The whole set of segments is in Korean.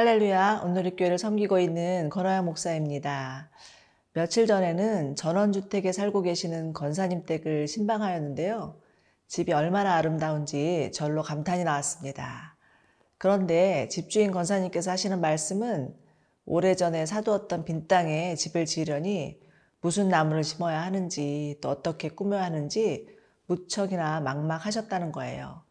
할렐루야, 오늘의 교회를 섬기고 있는 권호영 목사입니다. 며칠 전에는 전원주택에 살고 계시는 권사님 댁을 신방하였는데요. 집이 얼마나 아름다운지 절로 감탄이 나왔습니다. 그런데 집주인 권사님께서 하시는 말씀은 오래전에 사두었던 빈 땅에 집을 지으려니 무슨 나무를 심어야 하는지 또 어떻게 꾸며야 하는지 무척이나 막막하셨다는 거예요.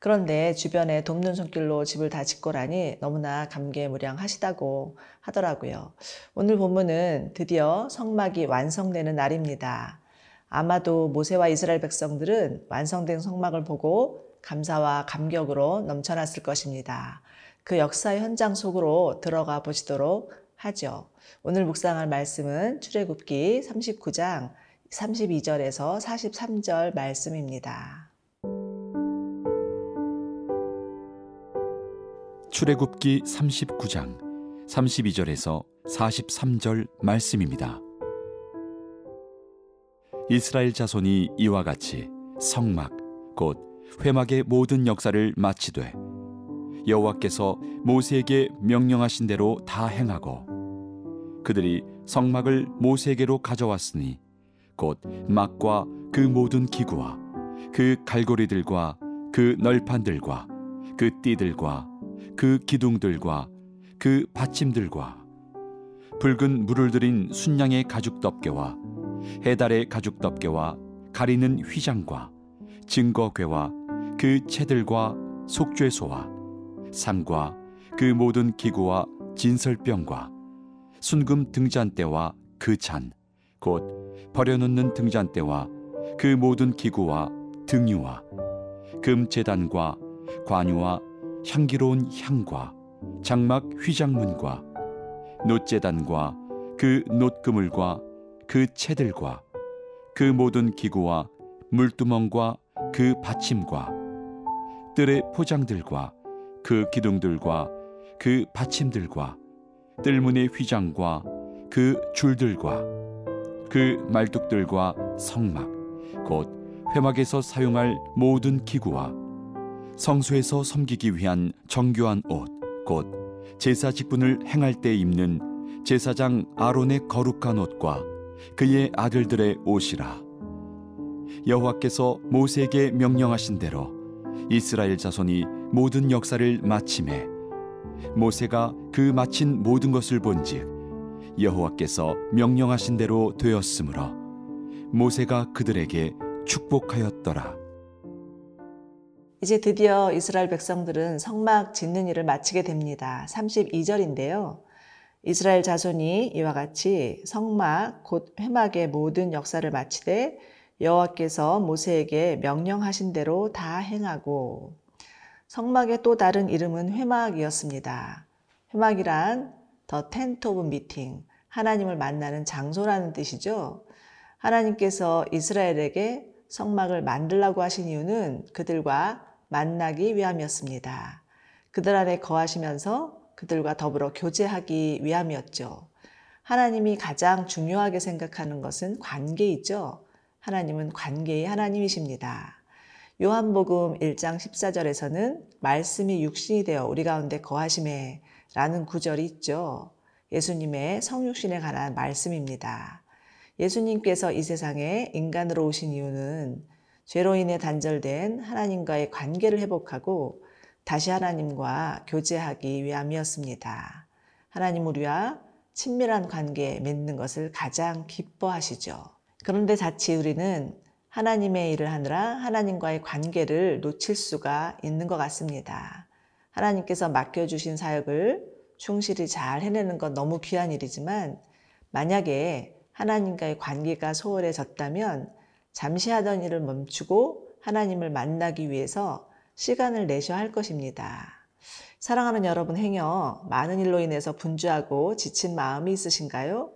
그런데 주변에 돕는 손길로 집을 다 짓고 나니 너무나 감개무량하시다고 하더라고요. 오늘 본문은 드디어 성막이 완성되는 날입니다. 아마도 모세와 이스라엘 백성들은 완성된 성막을 보고 감사와 감격으로 넘쳐났을 것입니다. 그 역사 현장 속으로 들어가 보시도록 하죠. 오늘 묵상할 말씀은 출애굽기 39장 32절에서 43절 말씀입니다. 출애굽기 39장 32절에서 43절 말씀입니다. 이스라엘 자손이 이와 같이 성막 곧 회막의 모든 역사를 마치되 여호와께서 모세에게 명령하신 대로 다 행하고 그들이 성막을 모세에게로 가져왔으니 곧 막과 그 모든 기구와 그 갈고리들과 그 널판들과 그 띠들과 그 기둥들과 그 받침들과 붉은 물을 들인 순양의 가죽 덮개와 해달의 가죽 덮개와 가리는 휘장과 증거궤와 그 채들과 속죄소와 상과 그 모든 기구와 진설병과 순금 등잔대와 그 잔 곧 버려놓는 등잔대와 그 모든 기구와 등유와 금 재단과 관유와 향기로운 향과 장막 휘장문과 놋재단과 그 놋그물과 그 채들과 그 모든 기구와 물두멍과 그 받침과 뜰의 포장들과 그 기둥들과 그 받침들과 뜰문의 휘장과 그 줄들과 그 말뚝들과 성막 곧 회막에서 사용할 모든 기구와 성소에서 섬기기 위한 정교한 옷, 곧 제사 직분을 행할 때 입는 제사장 아론의 거룩한 옷과 그의 아들들의 옷이라. 여호와께서 모세에게 명령하신 대로 이스라엘 자손이 모든 역사를 마침해 모세가 그 마친 모든 것을 본즉 여호와께서 명령하신 대로 되었으므로 모세가 그들에게 축복하였더라. 이제 드디어 이스라엘 백성들은 성막 짓는 일을 마치게 됩니다. 32절인데요. 이스라엘 자손이 이와 같이 성막 곧 회막의 모든 역사를 마치되 여호와께서 모세에게 명령하신 대로 다 행하고 성막의 또 다른 이름은 회막이었습니다. 회막이란 the tent of meeting, 하나님을 만나는 장소라는 뜻이죠. 하나님께서 이스라엘에게 성막을 만들라고 하신 이유는 그들과 만나기 위함이었습니다. 그들 안에 거하시면서 그들과 더불어 교제하기 위함이었죠. 하나님이 가장 중요하게 생각하는 것은 관계이죠. 하나님은 관계의 하나님이십니다. 요한복음 1장 14절에서는 말씀이 육신이 되어 우리 가운데 거하심에 라는 구절이 있죠. 예수님의 성육신에 관한 말씀입니다. 예수님께서 이 세상에 인간으로 오신 이유는 죄로 인해 단절된 하나님과의 관계를 회복하고 다시 하나님과 교제하기 위함이었습니다. 하나님 우리와 친밀한 관계 맺는 것을 가장 기뻐하시죠. 그런데 자칫 우리는 하나님의 일을 하느라 하나님과의 관계를 놓칠 수가 있는 것 같습니다. 하나님께서 맡겨주신 사역을 충실히 잘 해내는 건 너무 귀한 일이지만 만약에 하나님과의 관계가 소홀해졌다면 잠시 하던 일을 멈추고 하나님을 만나기 위해서 시간을 내셔야 할 것입니다. 사랑하는 여러분 행여 많은 일로 인해서 분주하고 지친 마음이 있으신가요?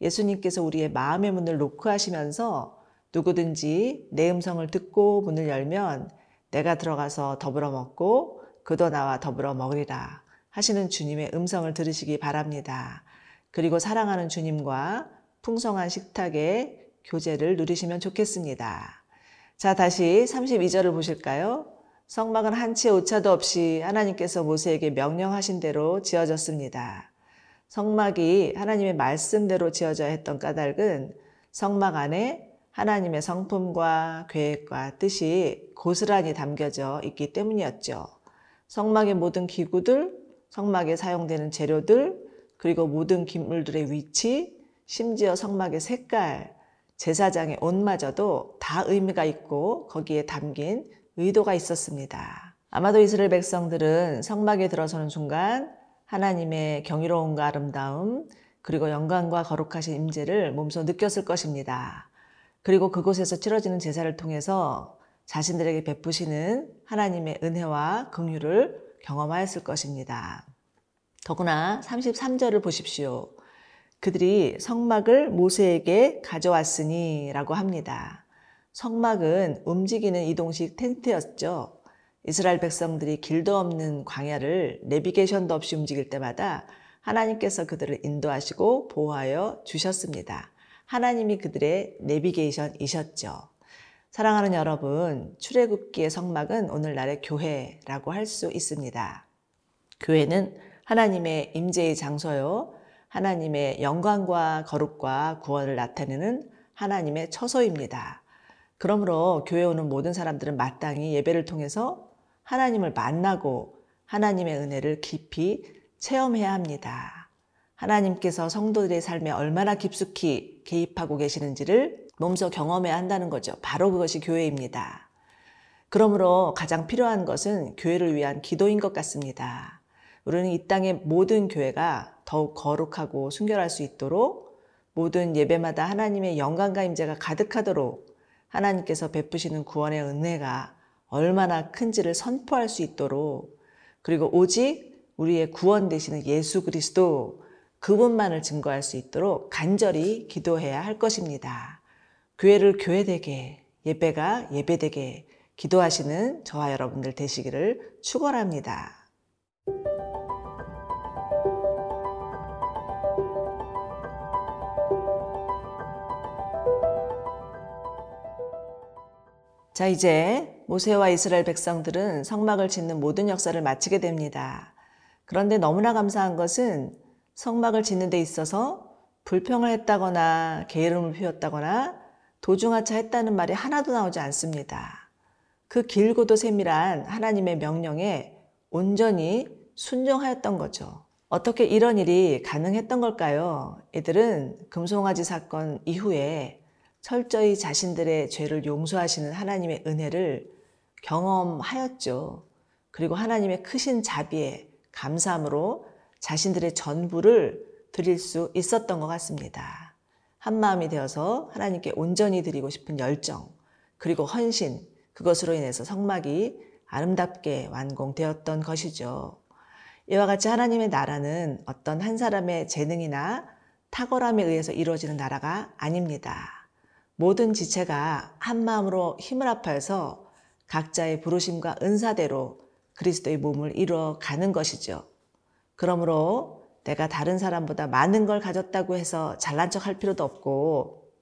예수님께서 우리의 마음의 문을 노크 하시면서 누구든지 내 음성을 듣고 문을 열면 내가 들어가서 더불어 먹고 그도 나와 더불어 먹으리라 하시는 주님의 음성을 들으시기 바랍니다. 그리고 사랑하는 주님과 풍성한 식탁에 교제를 누리시면 좋겠습니다. 자, 다시 32절을 보실까요? 성막은 한치의 오차도 없이 하나님께서 모세에게 명령하신 대로 지어졌습니다. 성막이 하나님의 말씀대로 지어져야 했던 까닭은 성막 안에 하나님의 성품과 계획과 뜻이 고스란히 담겨져 있기 때문이었죠. 성막의 모든 기구들, 성막에 사용되는 재료들, 그리고 모든 기물들의 위치, 심지어 성막의 색깔, 제사장의 옷마저도 다 의미가 있고 거기에 담긴 의도가 있었습니다. 아마도 이스라엘 백성들은 성막에 들어서는 순간 하나님의 경이로움과 아름다움, 그리고 영광과 거룩하신 임재를 몸소 느꼈을 것입니다. 그리고 그곳에서 치러지는 제사를 통해서 자신들에게 베푸시는 하나님의 은혜와 긍휼을 경험하였을 것입니다. 더구나 33절을 보십시오. 그들이 성막을 모세에게 가져왔으니 라고 합니다. 성막은 움직이는 이동식 텐트였죠. 이스라엘 백성들이 길도 없는 광야를 내비게이션도 없이 움직일 때마다 하나님께서 그들을 인도하시고 보호하여 주셨습니다. 하나님이 그들의 내비게이션이셨죠. 사랑하는 여러분, 출애굽기의 성막은 오늘날의 교회라고 할 수 있습니다. 교회는 하나님의 임재의 장소요. 하나님의 영광과 거룩과 구원을 나타내는 하나님의 처소입니다. 그러므로 교회 오는 모든 사람들은 마땅히 예배를 통해서 하나님을 만나고 하나님의 은혜를 깊이 체험해야 합니다. 하나님께서 성도들의 삶에 얼마나 깊숙이 개입하고 계시는지를 몸소 경험해야 한다는 거죠. 바로 그것이 교회입니다. 그러므로 가장 필요한 것은 교회를 위한 기도인 것 같습니다. 우리는 이 땅의 모든 교회가 더욱 거룩하고 순결할 수 있도록 모든 예배마다 하나님의 영광과 임재가 가득하도록 하나님께서 베푸시는 구원의 은혜가 얼마나 큰지를 선포할 수 있도록 그리고 오직 우리의 구원 되시는 예수 그리스도 그분만을 증거할 수 있도록 간절히 기도해야 할 것입니다. 교회를 교회되게, 예배가 예배되게 기도하시는 저와 여러분들 되시기를 축원합니다. 자, 이제 모세와 이스라엘 백성들은 성막을 짓는 모든 역사를 마치게 됩니다. 그런데 너무나 감사한 것은 성막을 짓는 데 있어서 불평을 했다거나 게으름을 피웠다거나 도중하차 했다는 말이 하나도 나오지 않습니다. 그 길고도 세밀한 하나님의 명령에 온전히 순종하였던 거죠. 어떻게 이런 일이 가능했던 걸까요? 이들은 금송아지 사건 이후에 철저히 자신들의 죄를 용서하시는 하나님의 은혜를 경험하였죠. 그리고 하나님의 크신 자비에 감사함으로 자신들의 전부를 드릴 수 있었던 것 같습니다. 한 마음이 되어서 하나님께 온전히 드리고 싶은 열정, 그리고 헌신, 그것으로 인해서 성막이 아름답게 완공되었던 것이죠. 이와 같이 하나님의 나라는 어떤 한 사람의 재능이나 탁월함에 의해서 이루어지는 나라가 아닙니다. 모든 지체가 한 마음으로 힘을 합하여서 각자의 부르심과 은사대로 그리스도의 몸을 이루어 가는 것이죠. 그러므로 내가 다른 사람보다 많은 걸 가졌다고 해서 잘난 척 할 필요도 없고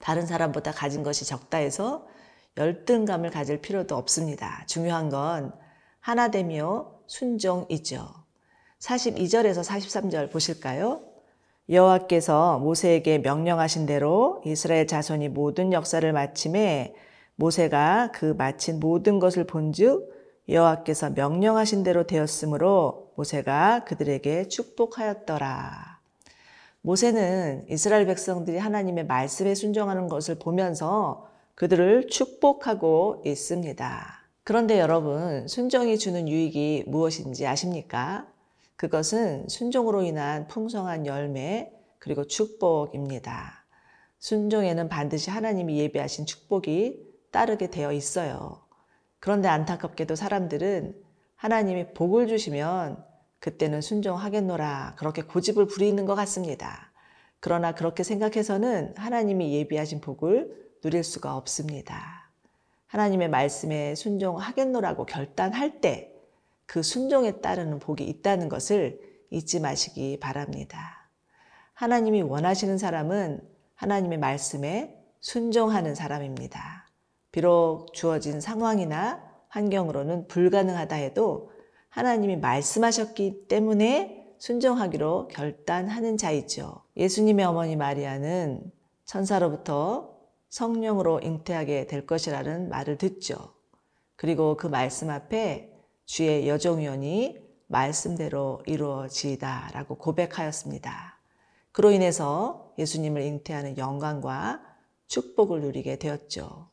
다른 사람보다 가진 것이 적다 해서 열등감을 가질 필요도 없습니다. 중요한 건 하나 되며 순종이죠. 42절에서 43절 보실까요? 여호와께서 모세에게 명령하신 대로 이스라엘 자손이 모든 역사를 마침에 모세가 그 마친 모든 것을 본즉 여호와께서 명령하신 대로 되었으므로 모세가 그들에게 축복하였더라. 모세는 이스라엘 백성들이 하나님의 말씀에 순종하는 것을 보면서 그들을 축복하고 있습니다. 그런데 여러분, 순종이 주는 유익이 무엇인지 아십니까? 그것은 순종으로 인한 풍성한 열매, 그리고 축복입니다. 순종에는 반드시 하나님이 예배하신 축복이 따르게 되어 있어요. 그런데 안타깝게도 사람들은 하나님이 복을 주시면 그때는 순종하겠노라 그렇게 고집을 부리는 것 같습니다. 그러나 그렇게 생각해서는 하나님이 예비하신 복을 누릴 수가 없습니다. 하나님의 말씀에 순종하겠노라고 결단할 때 그 순종에 따르는 복이 있다는 것을 잊지 마시기 바랍니다. 하나님이 원하시는 사람은 하나님의 말씀에 순종하는 사람입니다. 비록 주어진 상황이나 환경으로는 불가능하다 해도 하나님이 말씀하셨기 때문에 순종하기로 결단하는 자이죠. 예수님의 어머니 마리아는 천사로부터 성령으로 잉태하게 될 것이라는 말을 듣죠. 그리고 그 말씀 앞에 주의 여종위원이 말씀대로 이루어지이다 라고 고백하였습니다. 그로 인해서 예수님을 잉태하는 영광과 축복을 누리게 되었죠.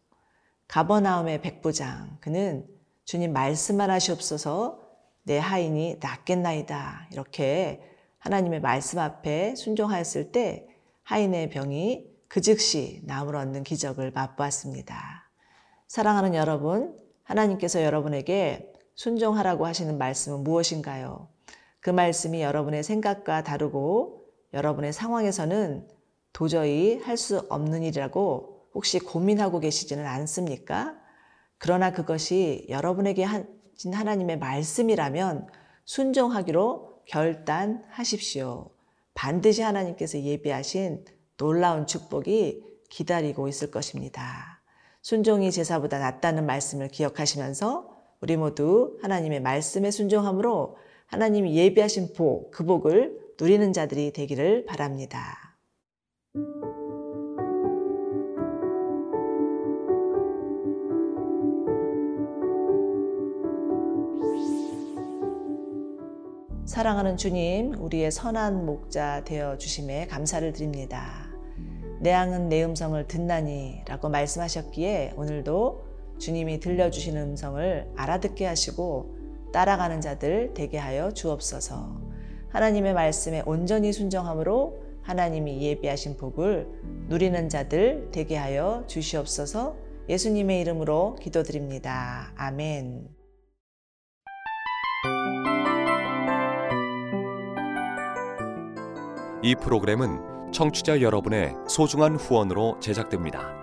가버나움의 백부장, 그는 주님 말씀만 하시옵소서 내 하인이 낫겠나이다. 이렇게 하나님의 말씀 앞에 순종하였을 때 하인의 병이 그 즉시 나음을 얻는 기적을 맛보았습니다. 사랑하는 여러분, 하나님께서 여러분에게 순종하라고 하시는 말씀은 무엇인가요? 그 말씀이 여러분의 생각과 다르고 여러분의 상황에서는 도저히 할 수 없는 일이라고 혹시 고민하고 계시지는 않습니까? 그러나 그것이 여러분에게 하신 하나님의 말씀이라면 순종하기로 결단하십시오. 반드시 하나님께서 예비하신 놀라운 축복이 기다리고 있을 것입니다. 순종이 제사보다 낫다는 말씀을 기억하시면서 우리 모두 하나님의 말씀에 순종함으로 하나님이 예비하신 복, 그 복을 누리는 자들이 되기를 바랍니다. 사랑하는 주님, 우리의 선한 목자 되어 주심에 감사를 드립니다. 내 양은 내 음성을 듣나니 라고 말씀하셨기에 오늘도 주님이 들려주시는 음성을 알아듣게 하시고 따라가는 자들 되게 하여 주옵소서. 하나님의 말씀에 온전히 순정함으로 하나님이 예비하신 복을 누리는 자들 되게 하여 주시옵소서. 예수님의 이름으로 기도드립니다. 아멘. 이 프로그램은 청취자 여러분의 소중한 후원으로 제작됩니다.